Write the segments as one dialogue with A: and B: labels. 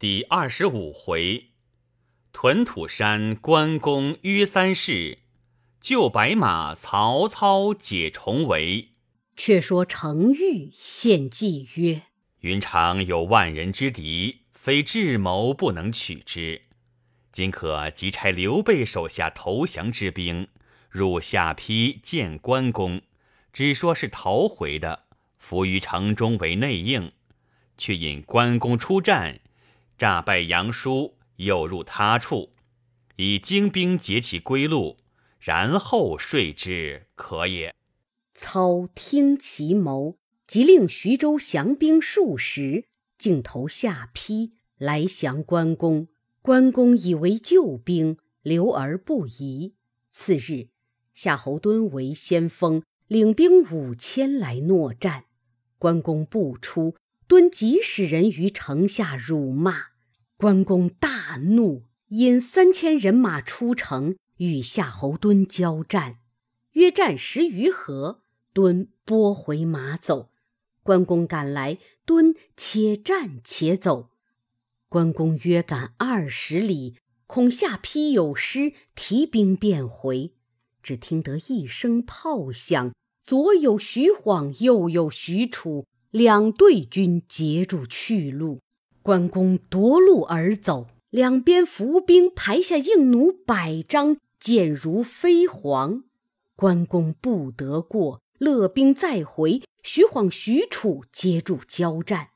A: 第二十五回，屯土山关公约三世，救白马曹操解重围。
B: 却说程昱献计曰：“
A: 云长有万人之敌，非智谋不能取之。今可即差刘备手下投降之兵入下邳见关公，只说是逃回的，伏于城中为内应，却引关公出战。”诈败杨叔，诱入他处，以精兵截其归路，然后说之，可也。
B: 操听其谋，即令徐州降兵数十，径投下邳来降关公。关公以为救兵，留而不疑。次日，夏侯惇为先锋，领兵五千来搦战。关公不出。敦即使人于城下辱骂，关公大怒，引三千人马出城，与夏侯惇交战。约战十余合，敦拨回马走。关公赶来，敦且战且走。关公约赶二十里，恐下邳有失，提兵便回。只听得一声炮响，左有徐晃，右有许褚。两队军截住去路，关公夺路而走，两边伏兵排下硬弩百张，箭如飞蝗。关公不得过，勒兵再回。徐晃、许褚接住交战，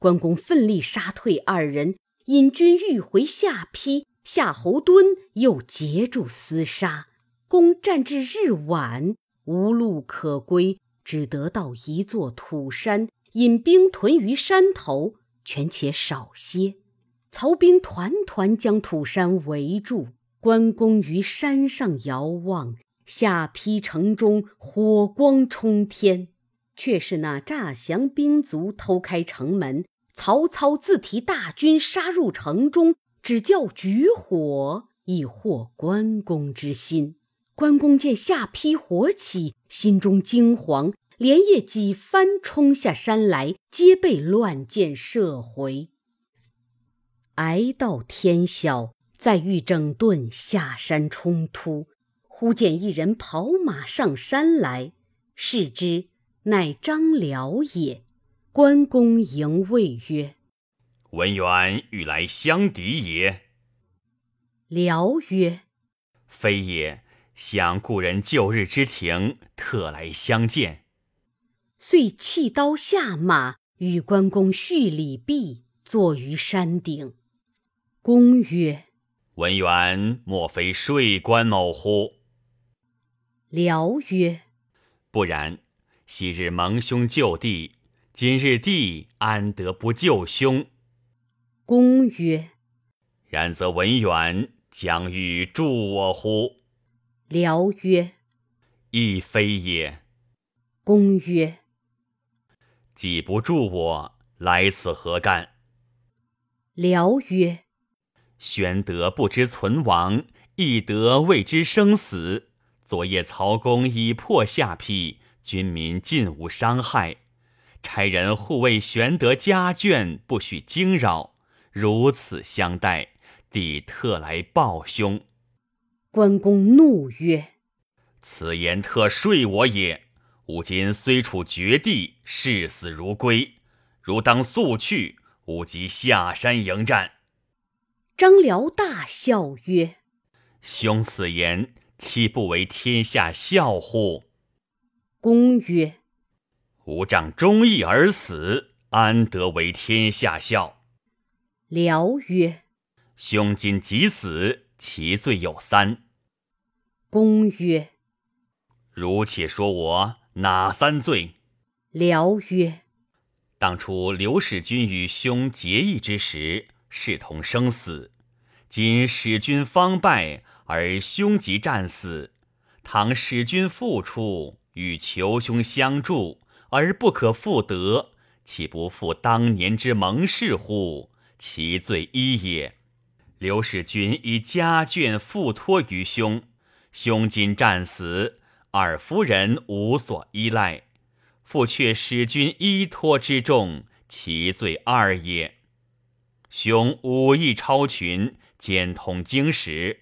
B: 关公奋力杀退二人，引军欲回下邳。夏侯惇又截住厮杀，公战至日晚，无路可归。只得到一座土山，引兵屯于山头，权且少歇。曹兵团团将土山围住。关公于山上遥望，下邳城中火光冲天，却是那诈降兵卒偷开城门。曹操自提大军杀入城中，只叫举火以惑关公之心。关公见下邳火起，心中惊惶。连夜几番冲下山来，皆被乱箭射回。挨到天晓，再欲整顿下山冲突，忽见一人跑马上山来，视之，乃张辽也。关公迎谓曰：“
A: 文远欲来相敌也。”
B: 辽曰：“
A: 非也，想故人旧日之情，特来相见。”
B: 遂弃刀下马，与关公叙礼毕，坐于山顶。公曰：“
A: 文远莫非睡关某乎？”
B: 辽曰：“
A: 不然。昔日蒙兄救弟，今日弟安得不救兄？”
B: 公曰：“
A: 然则文远将欲助我乎？”
B: 辽曰：“
A: 亦非也。”
B: 公曰：
A: 既不助我，来此何干？
B: 辽曰：“
A: 玄德不知存亡，翼德未知生死。昨夜曹公已破下邳，军民尽无伤害。差人护卫玄德家眷，不许惊扰。如此相待，弟特来报兄。”
B: 关公怒曰：“
A: 此言特睡我也。”吾今虽处绝地，视死如归。如当速去，吾即下山迎战。
B: 张辽大笑曰：“
A: 兄此言，岂不为天下笑乎？”
B: 公曰：“
A: 吾仗忠义而死，安得为天下笑？”
B: 辽曰：“
A: 兄今即死，其罪有三。”
B: 公曰：“
A: 如且说我。”哪三罪？
B: 辽曰：“
A: 当初刘使君与兄结义之时，视同生死。今使君方败，而兄即战死。倘使君复出，与求兄相助，而不可复得，岂不负当年之盟誓乎？其罪一也。刘使君以家眷付托于兄，兄今战死。”二夫人无所依赖，复却使君依托之重，其罪二也。兄武艺超群，兼通经史，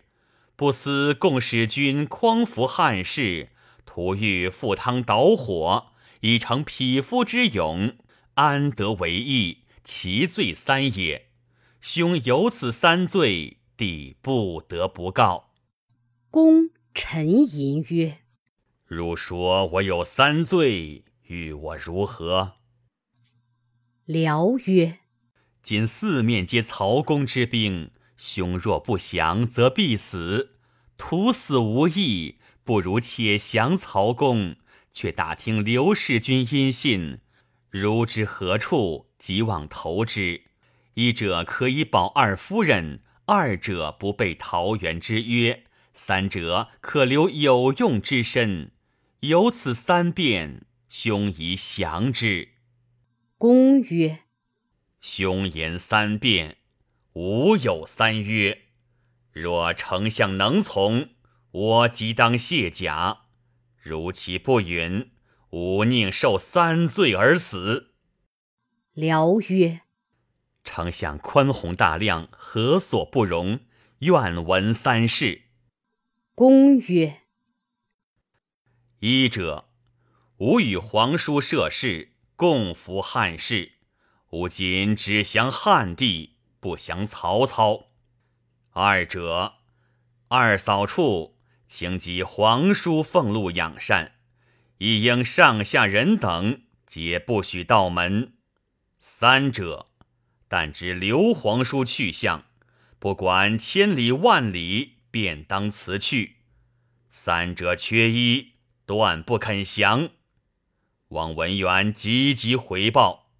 A: 不思共使君匡扶汉室，徒欲赴汤蹈火，以成匹夫之勇，安得为义？其罪三也。兄有此三罪，弟不得不告。
B: 公沉吟曰：“
A: 如说我有三罪，与我如何？”
B: 辽曰：“
A: 今四面皆曹公之兵，兄若不降，则必死。徒死无益，不如且降曹公，却打听刘氏君音信，如知何处，即往投之。”一者可以保二夫人，二者不背桃园之约，三者可留有用之身。有此三变，兄宜降之。
B: 公曰：“
A: 兄言三变，吾有三约。若丞相能从，我即当卸甲；如其不允，吾宁受三罪而死。”
B: 辽曰。
A: 丞相宽宏大量，何所不容？愿闻三事。
B: 公曰：
A: 一者，吾与皇叔涉事，共扶汉室。吾今只降汉帝，不降曹操。二者，二嫂处，请及皇叔俸禄养善，亦应上下人等皆不许到门。三者。但知刘皇叔去向，不管千里万里，便当辞去。三者缺一，断不肯降。望文远急急回报。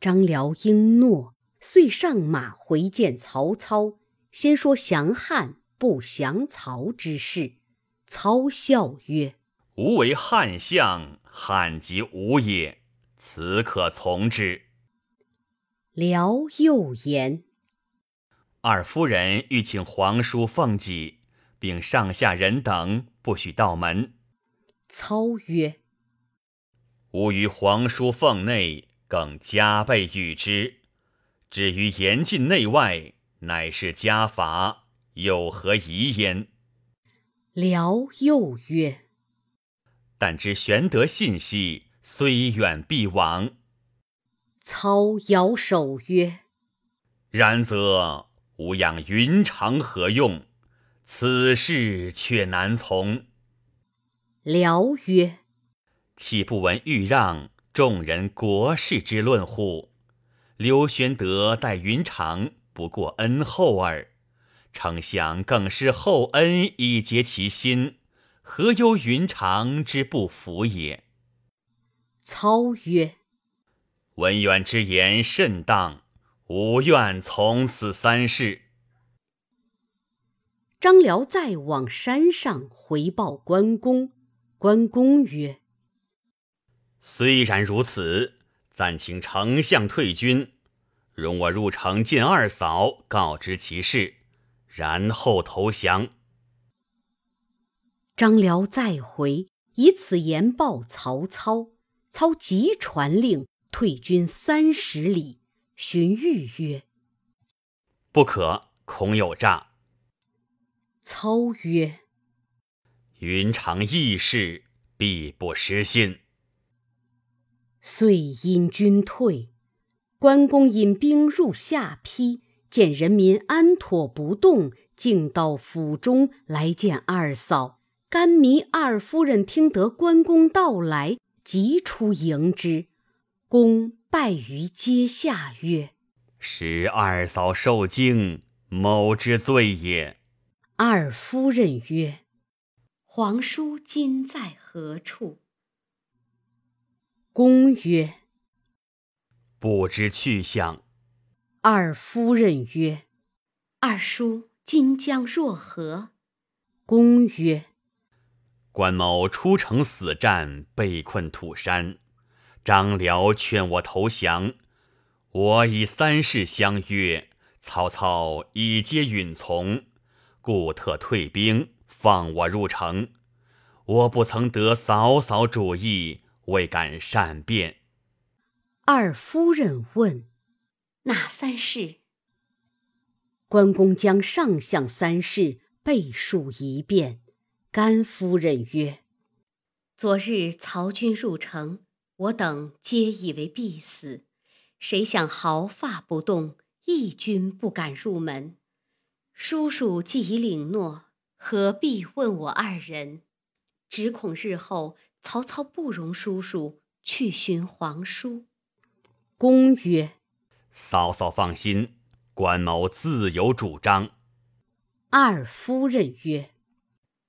B: 张辽应诺，遂上马回见曹操，先说降汉不降曹之事。操笑曰：“
A: 吾为汉相，汉即吾也，此可从之。”
B: 辽又言：“
A: 二夫人欲请皇叔奉祭，并上下人等不许到门。”
B: 操曰：“
A: 吾于皇叔奉内，更加倍与之。至于严禁内外，乃是家法，有何疑焉？”
B: 辽又曰：“
A: 但知玄德信息，虽远必往。”
B: 操摇手曰：“
A: 然则吾养云长何用？此事却难从。”
B: 辽曰：“
A: 岂不闻豫让众人国事之论乎？刘玄德待云长，不过恩厚耳。丞相更是厚恩以结其心，何忧云长之不服也？”
B: 操曰。
A: 文远之言甚当，吾愿从此三事。
B: 张辽再往山上回报关公，关公曰：“
A: 虽然如此，暂请丞相退军，容我入城见二嫂，告知其事，然后投降。”
B: 张辽再回，以此言报曹操，操即传令。退军三十里，荀彧曰：“
A: 不可，恐有诈。”
B: 操曰：“
A: 云长义士，必不失信。”
B: 遂引军退。关公引兵入下邳，见人民安妥不动，竟到府中来见二嫂。甘糜二夫人听得关公到来，急出迎之。公拜于阶下曰：“
A: 使二嫂受惊，某之罪也。”
B: 二夫人曰：“皇叔今在何处？”公曰：“
A: 不知去向。”
B: 二夫人曰：“二叔今将若何？”公曰：“
A: 关某出城死战，被困土山。”张辽劝我投降，我以三事相约，曹操已皆允从，故特退兵，放我入城。我不曾得嫂嫂主意，未敢善变。
B: 二夫人问：“哪三事？”关公将上相三事背述一遍。甘夫人曰：“昨日曹军入城，我等皆以为必死，谁想毫发不动，一军不敢入门。叔叔既已领诺，何必问我二人？只恐日后曹操不容叔叔去寻皇叔。”公曰：“
A: 嫂嫂放心，关某自有主张。”
B: 二夫人曰。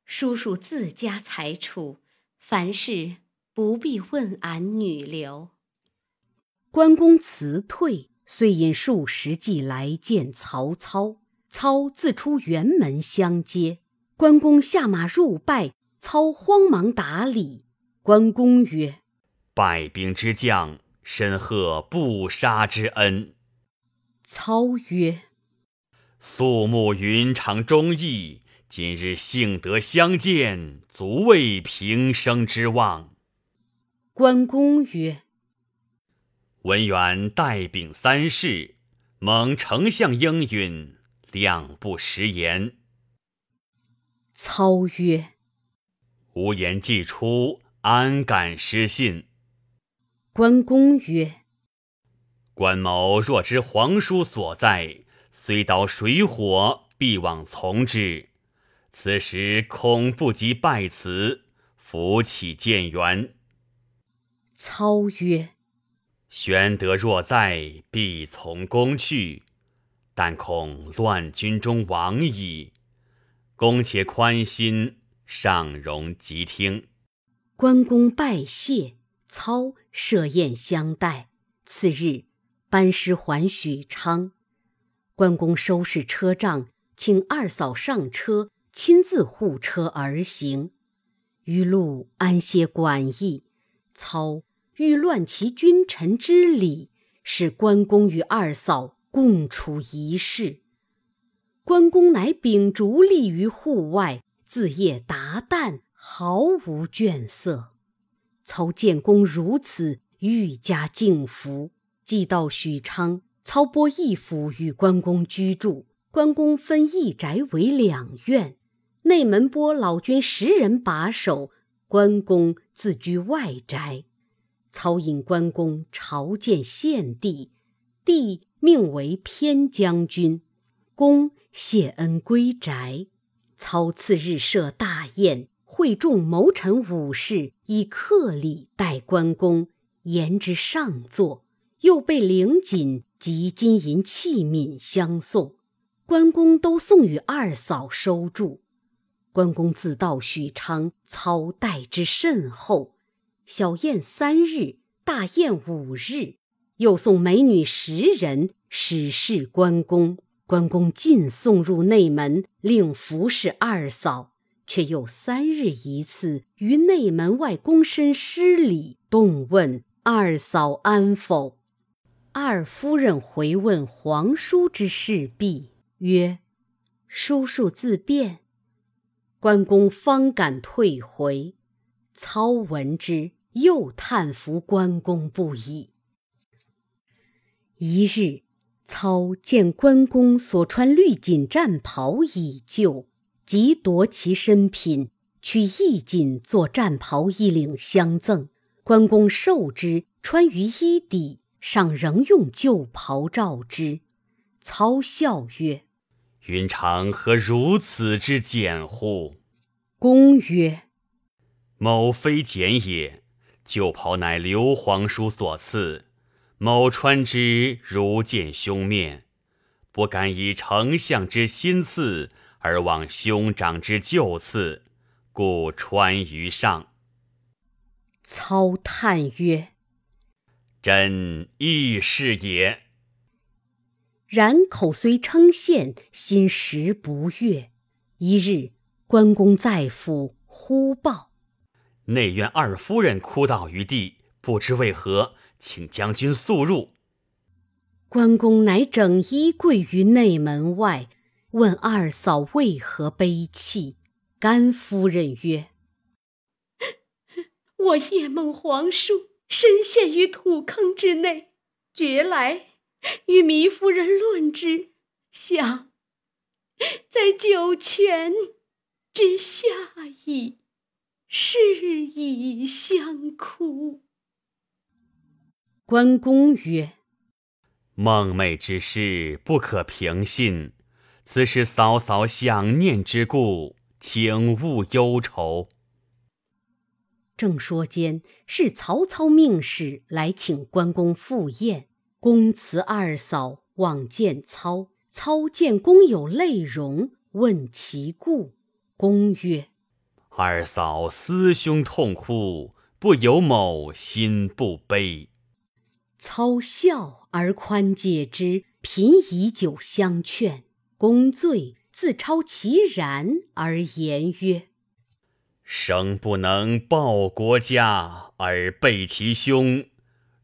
B: 叔叔自家裁处，凡事不必问俺女流。关公辞退，遂引数十骑来见曹操。操自出辕门相接，关公下马入拜，操慌忙打礼。关公曰：“
A: 败兵之将，深贺不杀之恩。”
B: 操曰：“
A: 肃穆云长忠义。”今日幸得相见，足为平生之望。
B: 关公曰：“
A: 文远带禀三事，蒙丞相应允，谅不食言。”
B: 操曰：“
A: 无言既出，安敢失信？”
B: 关公曰：“
A: 关某若知皇叔所在，虽蹈水火，必往从之。”此时恐不及拜辞，扶起见援。
B: 操曰：“
A: 玄德若在，必从公去，但恐乱军中亡矣。公且宽心，尚容即听。”
B: 关公拜谢，操设宴相待。次日，班师还许昌。关公收拾车仗，请二嫂上车。亲自护车而行，余路安歇馆驿。操欲乱其君臣之礼，使关公与二嫂共处一室。关公乃秉烛立于户外，自夜达旦，毫无倦色。操见公如此，愈加敬服。既到许昌，操拨一府与关公居住。关公分一宅为两院。内门拨老君十人把守，关公自居外宅。操引关公朝见献帝，帝命为偏将军。公谢恩归宅。操次日设大宴，会众谋臣武士，以客礼待关公，言之上座。又备领锦及金银器皿相送，关公都送与二嫂收住。关公自到许昌，操待之甚厚。小宴三日，大宴五日，又送美女十人，使侍关公。关公尽送入内门，令服侍二嫂，却又三日一次于内门外躬身施礼，动问二嫂安否。二夫人回问皇叔之事毕，曰：“叔叔自便。”关公方敢退回，操闻之，又叹服关公不已。一日，操见关公所穿绿锦战袍已旧，即夺其身品，取一锦作战袍一领相赠。关公受之，穿于衣底，尚仍用旧袍罩之。操笑曰。
A: 云长何如此之简乎？
B: 公曰：“
A: 某非简也，旧袍乃刘皇叔所赐，某穿之如见兄面，不敢以丞相之新赐而望兄长之旧赐，故穿于上。”
B: 操叹曰：“
A: 朕亦是也。”
B: 然口虽称羡，心实不悦。一日，关公在府，呼报
A: 内院二夫人哭倒于地，不知为何，请将军速入。
B: 关公乃整衣跪于内门外，问二嫂为何悲泣。甘夫人曰：“ 我夜梦皇叔身陷于土坑之内，觉来。”与糜夫人论之，想在九泉之下矣，是以相哭。关公曰：“
A: 梦寐之事不可平信，此是嫂嫂想念之故，请勿忧愁。”
B: 正说间，是曹操命使来请关公赴宴。公辞二嫂往见操，操见公有泪容，问其故。公曰：“
A: 二嫂思兄痛哭，不由某心不悲。”
B: 操笑而宽解之，频以酒相劝。公醉，自超其然而言曰：
A: 生不能报国家而背其兄，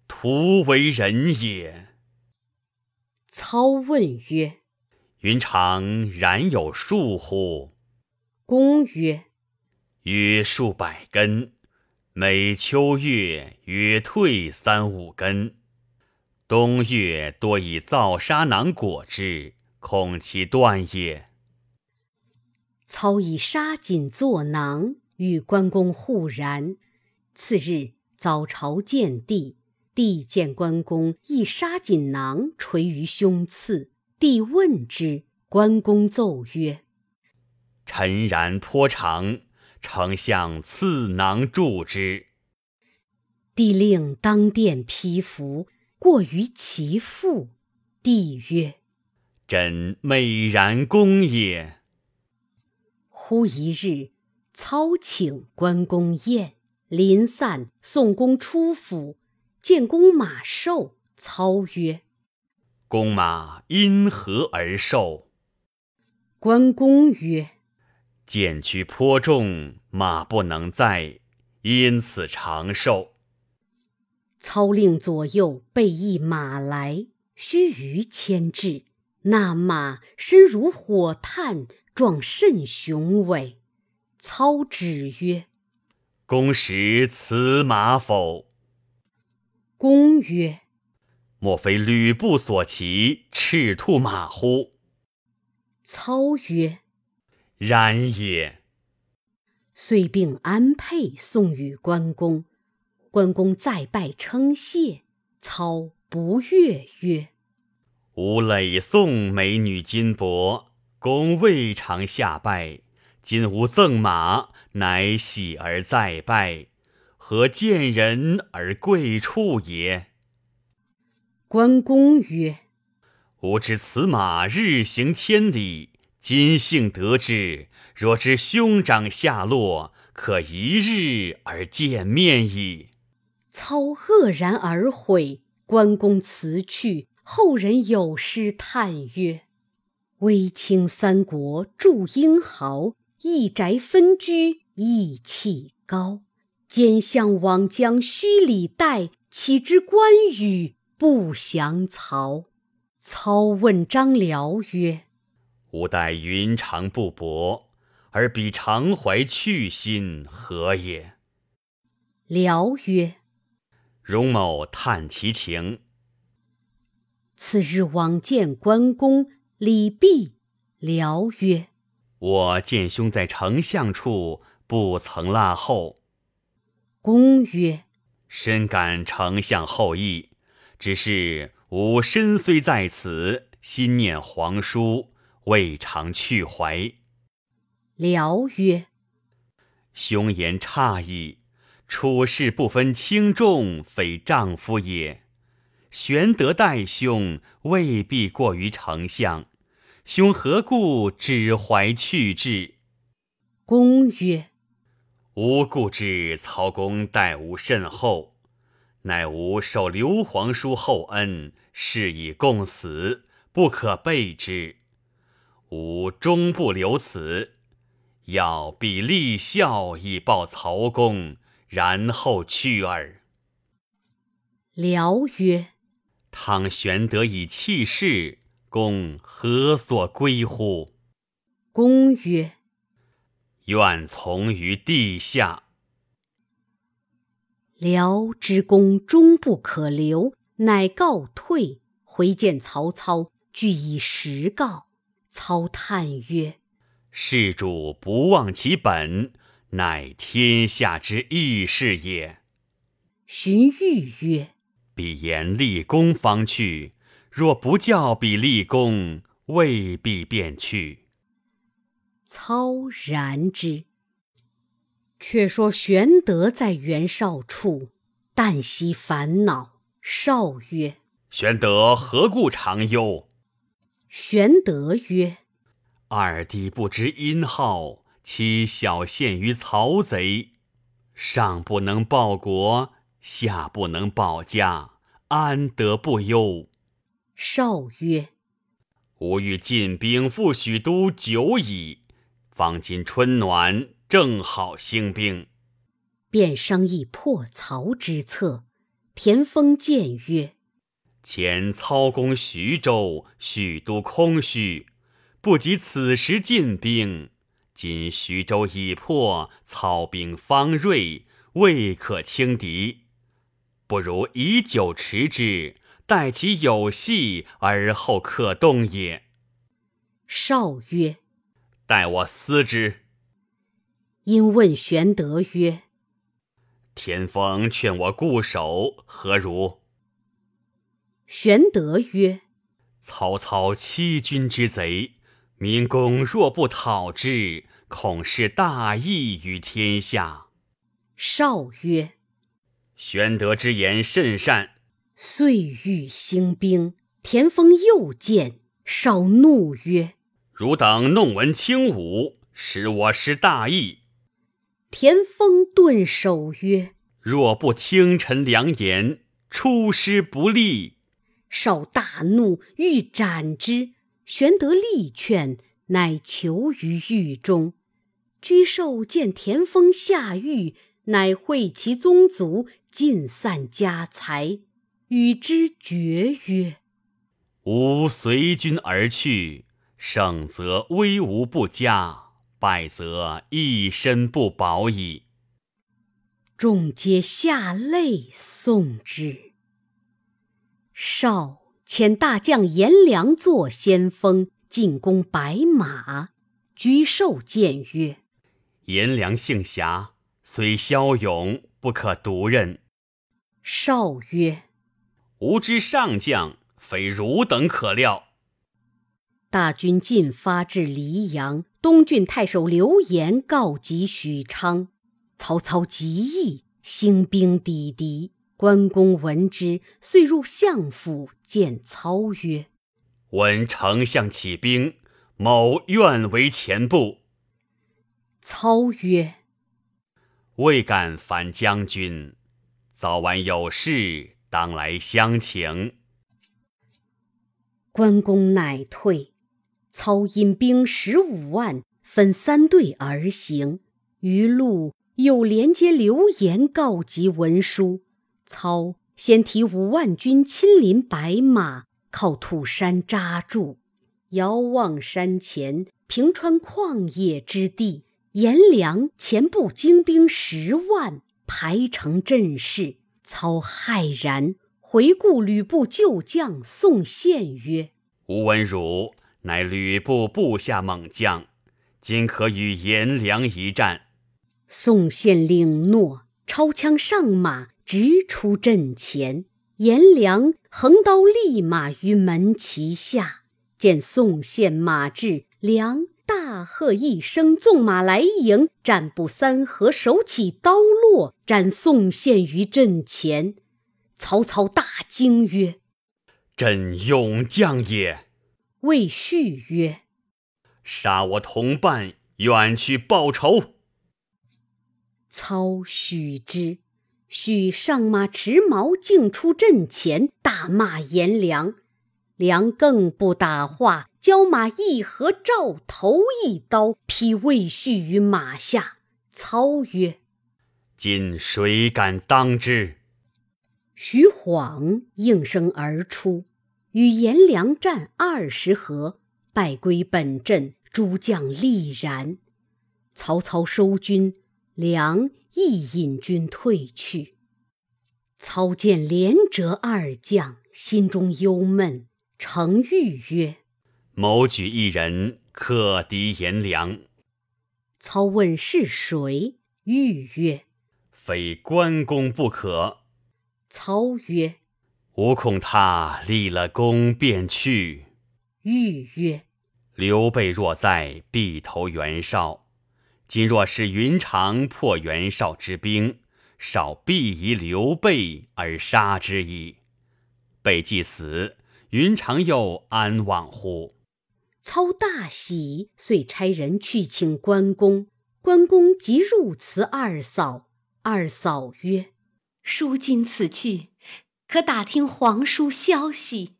A: 徒为人也。
B: 操问曰：“
A: 云长然有数乎？”
B: 公曰：“
A: 约数百根，每秋月约退三五根。冬月多以燥砂囊裹之，恐其断也。”
B: 操以纱锦作囊。与关公互然。次日早朝见帝，帝见关公一纱锦囊垂于胸次，帝问之，关公奏曰：“
A: 臣然颇长，丞相赐囊助之。”
B: 帝令当殿披服，过于其父。帝曰：“
A: 朕美然公也。”
B: 忽一日。操请关公宴，临散，宋公出府，见公马瘦。操曰：“
A: 公马因何而瘦？”
B: 关公曰：“
A: 剑躯颇重，马不能载，因此长寿。”
B: 操令左右备一马来，须臾牵制。那马身如火炭，状甚雄伟。操指曰：“
A: 公识此马否？”
B: 公曰：“
A: 莫非吕布所骑赤兔马乎？”
B: 操曰：“
A: 然也。”
B: 遂并安沛送与关公。关公再拜称谢。操不悦曰：“
A: 吾累送美女金帛，公未尝下拜。”今吾赠马，乃喜而再拜，何见人而贵处也？
B: 关公曰：“
A: 吾知此马日行千里，今幸得之。若知兄长下落，可一日而见面矣。”
B: 操愕然而悔。关公辞去，后人有诗叹曰：“威倾三国著英豪。”一宅分居意气高，兼相王将须礼待，岂知关羽不降曹？操问张辽曰：“
A: 吾待云长不薄，而彼常怀去心，何也？”
B: 辽曰：“
A: 容某叹其情。”
B: 次日往见关公，礼毕，辽曰。
A: 我见兄在丞相处，不曾落后。
B: 公曰：“
A: 深感丞相厚意，只是吾身虽在此，心念皇叔，未尝去怀。”
B: 辽曰：“
A: 兄言差矣，处事不分轻重，非丈夫也。玄德待兄，未必过于丞相。”兄何故只怀去志？
B: 公曰：“
A: 吾故知曹公待吾甚厚，乃吾受刘皇叔厚恩，是以共死，不可背之。吾终不留此，要必立孝以报曹公，然后去耳。”
B: 辽曰：“
A: 倘玄德以弃世。”公何所归乎？
B: 公曰：“
A: 愿从于地下。”
B: 辽之功终不可留，乃告退。回见曹操，具以实告。操叹曰：“
A: 事主不忘其本，乃天下之义士也。”
B: 荀彧曰：“
A: 彼言立功方去，若不教彼立功，未必便去。”
B: 操然之。却说玄德在袁绍处，旦夕烦恼。绍曰：“
A: 玄德何故常忧？”
B: 玄德曰：“
A: 二弟不知阴号，其小陷于曹贼，上不能报国，下不能保家，安得不忧？”
B: 绍曰：“
A: 吾欲进兵赴许都久矣，方今春暖，正好兴兵。”
B: 便商议破曹之策。田丰谏曰：
A: 前操攻徐州，许都空虚，不及此时进兵。今徐州已破，操兵方锐，未可轻敌。不如以久持之，待其有隙而后可动也。
B: 绍曰：“
A: 待我思之。”
B: 因问玄德曰：“
A: 田丰劝我固守，何如？”
B: 玄德曰：“
A: 曹操欺君之贼，民公若不讨之，恐失大义于天下。”
B: 绍曰：“
A: 玄德之言甚善。”
B: 遂欲兴兵。田丰又见绍，怒曰：“
A: 汝等弄文轻武，使我失大义。”
B: 田丰顿首曰：“
A: 若不听臣良言，出师不利。”
B: 少大怒，欲斩之。玄德力劝，乃囚于狱中。居寿见田丰下狱，乃会其宗族，尽散家财，与之绝曰：“
A: 吾随君而去，胜则威无不佳，败则一身不保矣。”
B: 众皆下泪送之。绍遣大将颜良做先锋，进攻白马。居寿谏曰：“
A: 颜良性侠，虽骁勇，不可独任。”
B: 绍曰：“
A: 吾之上将，非汝等可料。”
B: 大军进发至黎阳，东郡太守刘延告急许昌，曹操急议，兴兵抵敌。关公闻之，遂入相府见操曰：“
A: 闻丞相起兵，某愿为前部。”
B: 操曰：“
A: 未敢烦将军，早晚有事，当来相请。”
B: 关公乃退。操引兵十五万，分三队而行。余路又连接刘言告急文书。操先提五万军亲临白马，靠土山扎住，遥望山前平川旷野之地。颜良前部精兵十万排成阵势，操骇然，回顾吕布旧将宋宪曰：“
A: 吴文汝乃吕布部下猛将，今可与颜良一战。”
B: 宋宪领诺，抄枪上马。直出阵前，颜良横刀立马于门旗下。见宋宪马至，良大喝一声，纵马来迎。战不三合，手起刀落，斩宋宪于阵前。曹操大惊曰：“
A: 朕勇将也。”
B: 魏续曰：“
A: 杀我同伴，远去报仇。”
B: 操许之。许上马持矛，径出阵前，大骂颜良。良更不打话，交马一合，照头一刀，劈魏续于马下。操曰：“
A: 今谁敢当之？”
B: 徐晃应声而出，与颜良战二十合，败归本阵，诸将力然。曹操收军，良。亦引军退去。操见连折二将，心中忧闷，乘谕曰：“
A: 谋举一人克敌颜良。
B: 操问是谁？欲曰：“
A: 非关公不可。”
B: 操曰：“
A: 吾恐他立了功便去。”
B: 欲曰：“
A: 刘备若在，必投袁绍。今若是云长破袁绍之兵，少必疑刘备而杀之矣。备既死，云长又安往乎？”
B: 操大喜，遂差人去请关公。关公即入辞二嫂。二嫂曰：“
C: 叔今此去，可打听皇叔消息。”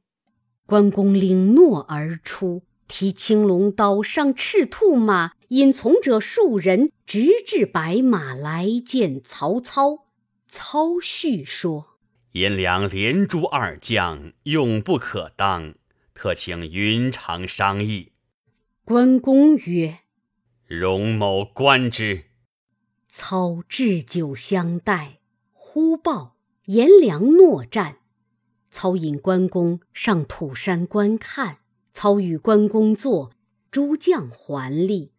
B: 关公领诺而出，提青龙刀上赤兔马，引从者数人，直至白马来见曹操。操叙说：“
A: 颜良连诛二将，勇不可当。”特请云长商议。
B: 关公曰：“
A: 容某观之。”
B: 操置酒相待，忽报颜良诺战。操引关公上土山观看。操与关公坐，诸将环立。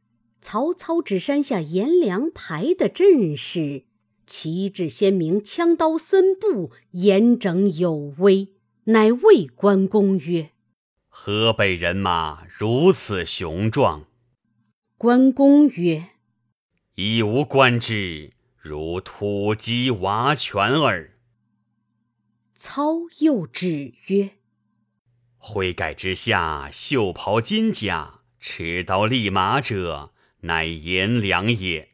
B: 曹操指山下颜良排的阵势，旗帜鲜明，枪刀森布，严整有威。乃谓关公曰：
A: 河北人马如此雄壮。
B: 关公曰：“
A: 以吾观之，如土鸡瓦犬耳。”
B: 操又指曰：“
A: 灰盖之下，袖袍金甲，持刀立马者，乃颜良也。”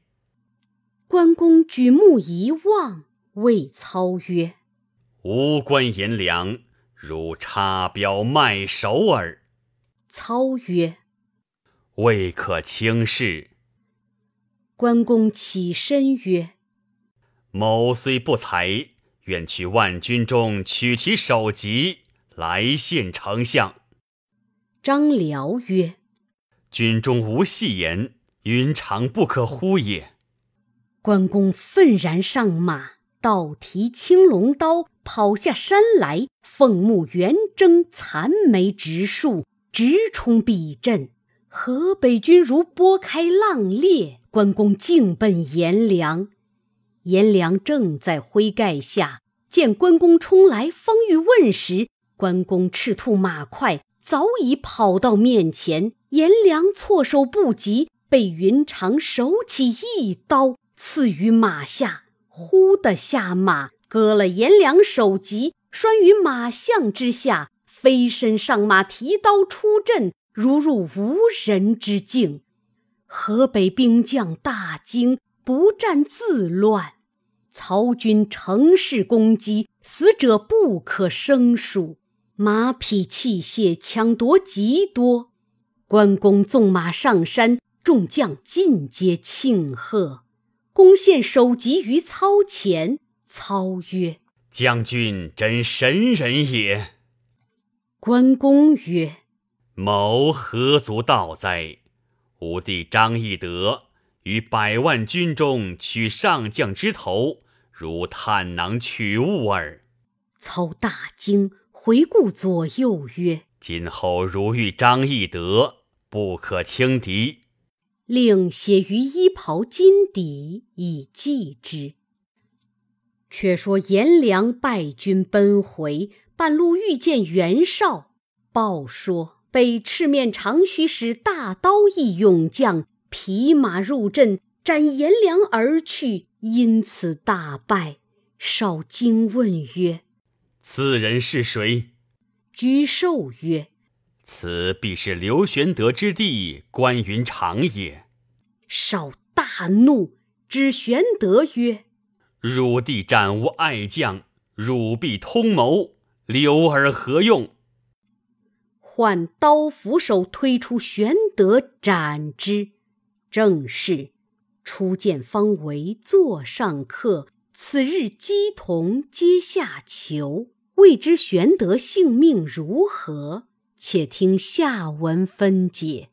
B: 关公举目一望，谓操曰：“
A: 吾观颜良。”如插标卖首耳。
B: 操曰：“
A: 未可轻视。”
B: 关公起身曰：“
A: 某虽不才，愿去万军中取其首级来献丞相。”
B: 张辽曰：“
A: 军中无戏言，云长不可忽也。”
B: 关公愤然上马，倒提青龙刀。跑下山来，凤目圆睁，残眉直竖，直冲彼阵。河北军如拨开浪裂，关公径奔颜良。颜良正在灰盖下，见关公冲来，方欲问时，关公赤兔马快，早已跑到面前。颜良措手不及，被云长手起一刀刺于马下，忽地下马。割了颜良首级，拴于马项之下，飞身上马，提刀出阵，如入无人之境。河北兵将大惊，不战自乱。曹军乘势攻击，死者不可胜数，马匹器械抢夺极多。关公纵马上山，众将尽皆庆贺。公献首级于操前。操曰：“
A: 将军真神人也。”
B: 关公曰：“
A: 某何足道哉？吾弟张翼德于百万军中取上将之头，如探囊取物耳。”
B: 操大惊，回顾左右曰：“
A: 今后如遇张翼德，不可轻敌。”
B: 令写于衣袍襟底，以记之。却说颜良败军奔回，半路遇见袁绍，报说被赤面长须使大刀一勇将匹马入阵，斩颜良而去，因此大败。绍惊问曰：“
A: 此人是谁？”
B: 居寿曰：“
A: 此必是刘玄德之弟关云长也。”
B: 少大怒，指玄德曰：
A: 汝弟斩吾爱将，汝必通谋，留而何用？
B: 唤刀斧手推出玄德斩之。正是初见方为座上客，此日鸡同阶下囚。未知玄德性命如何？且听下文分解。